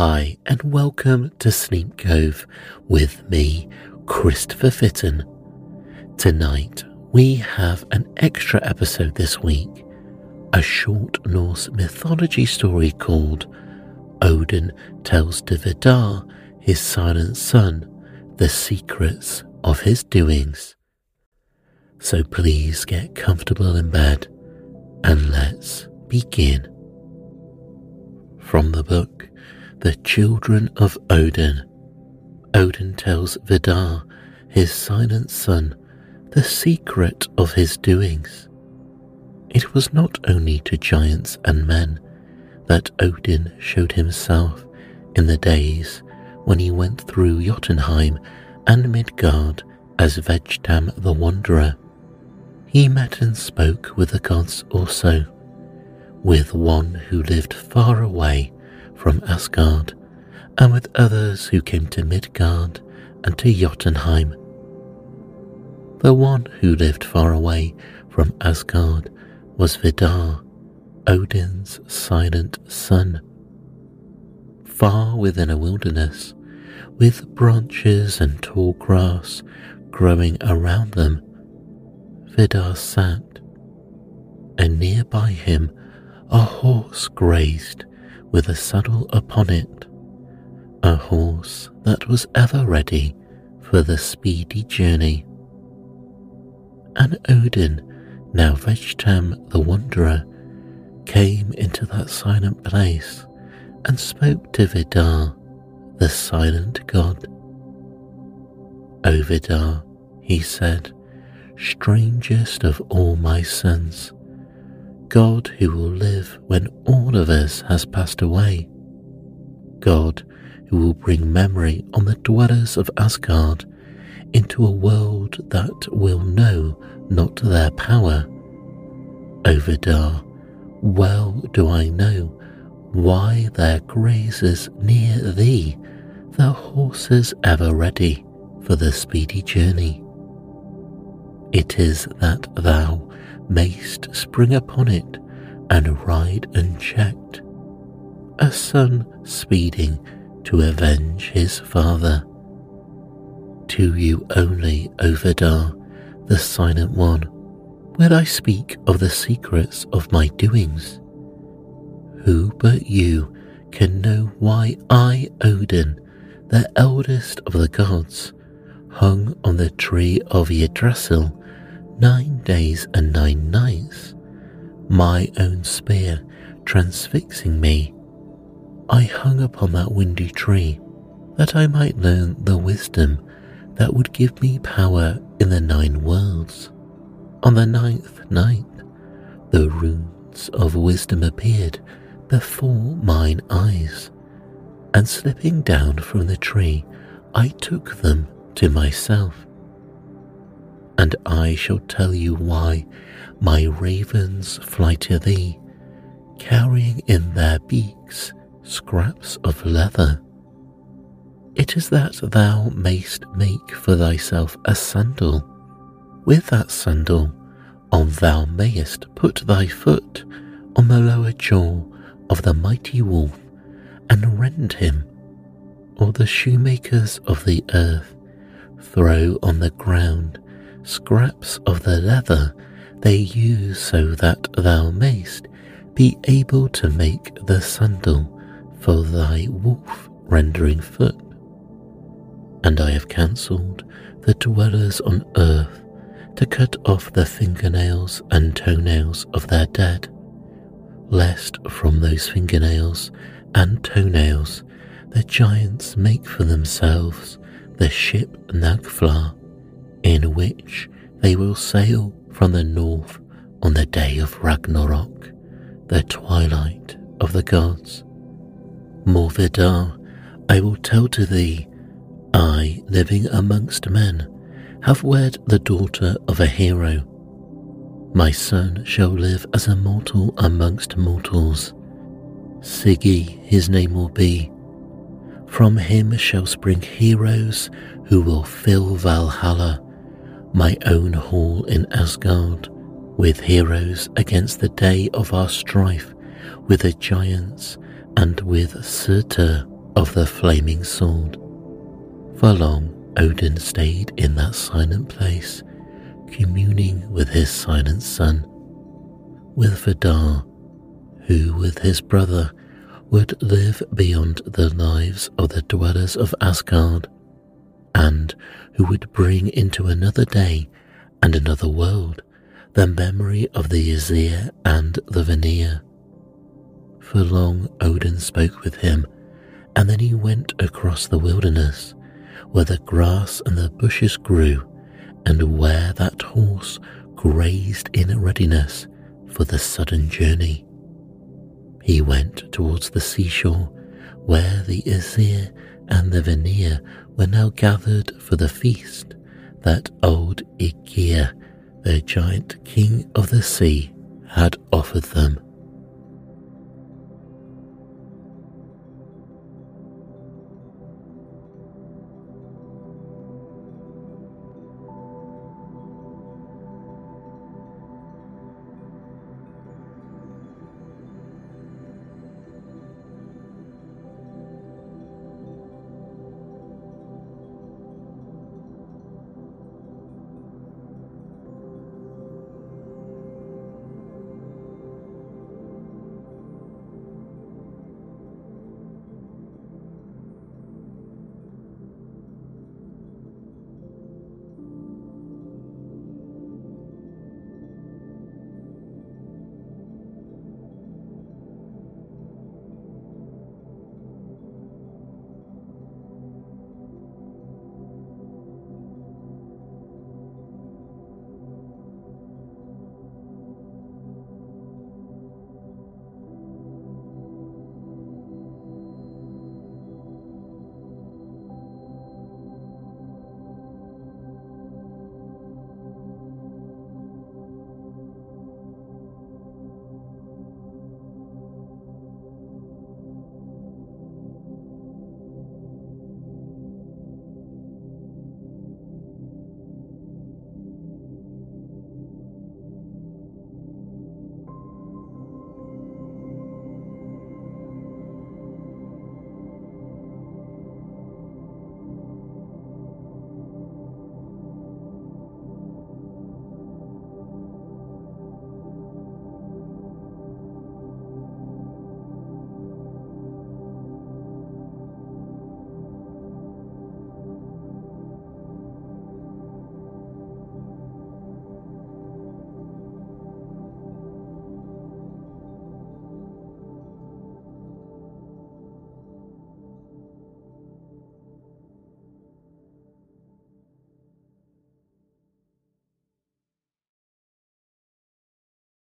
Hi, and welcome to Sleep Cove with me, Christopher Fitton. Tonight, we have an extra episode this week a short Norse mythology story called Odin Tells to Vidar, his silent son, the secrets of his doings. So please get comfortable in bed and let's begin. From the book The Children of Odin, Odin tells Vidar, his silent son, the secret of his doings. It was not only to giants and men that Odin showed himself in the days when he went through Jotunheim and Midgard as Vegtam the Wanderer. He met and spoke with the gods also, with one who lived far away from Asgard, and with others who came to Midgard and to Jotunheim. The one who lived far away from Asgard was Vidar, Odin's silent son. Far within a wilderness, with branches and tall grass growing around them, Vidar sat, and near by him a horse grazed with a saddle upon it, a horse that was ever ready for the speedy journey. And Odin, now Vegtam the Wanderer, came into that silent place and spoke to Vidar, the silent god. O Vidar, he said, strangest of all my sons, God who will live when all of us has passed away, God who will bring memory on the dwellers of Asgard into a world that will know not their power. O Vidar, well do I know why there grazes near thee the horses ever ready for the speedy journey. It is that thou mayst spring upon it and ride unchecked, a son speeding to avenge his father. To you only, O Vidar, the silent one, will I speak of the secrets of my doings. Who but you can know why I, Odin, the eldest of the gods, hung on the tree of Yggdrasil nine days and nine nights, my own spear transfixing me. I hung upon that windy tree that I might learn the wisdom that would give me power in the nine worlds. On the ninth night, the runes of wisdom appeared before mine eyes, and slipping down from the tree, I took them to myself. And I shall tell you why my ravens fly to thee, carrying in their beaks scraps of leather. It is that thou mayst make for thyself a sandal. With that sandal on thou mayest put thy foot on the lower jaw of the mighty wolf and rend him, or the shoemakers of the earth throw on the ground scraps of the leather they use so that thou mayst be able to make the sandal for thy wolf rendering foot. And I have cancelled the dwellers on earth to cut off the fingernails and toenails of their dead, lest from those fingernails and toenails the giants make for themselves the ship Naglfar, in which they will sail from the north on the day of Ragnarok, the twilight of the gods. More Vidar, I will tell to thee, I, living amongst men, have wed the daughter of a hero. My son shall live as a mortal amongst mortals. Sigi his name will be. From him shall spring heroes who will fill Valhalla, my own hall in Asgard, with heroes against the day of our strife with the giants and with Surtur of the flaming sword. For long, Odin stayed in that silent place, communing with his silent son, with Vidar, who with his brother would live beyond the lives of the dwellers of Asgard, and who would bring into another day and another world the memory of the Aesir and the Vanir. For long Odin spoke with him, and then he went across the wilderness, where the grass and the bushes grew, and where that horse grazed in readiness for the sudden journey. He went towards the seashore, where the Aesir and the Vanir were now gathered for the feast that old Aegir, the giant king of the sea, had offered them.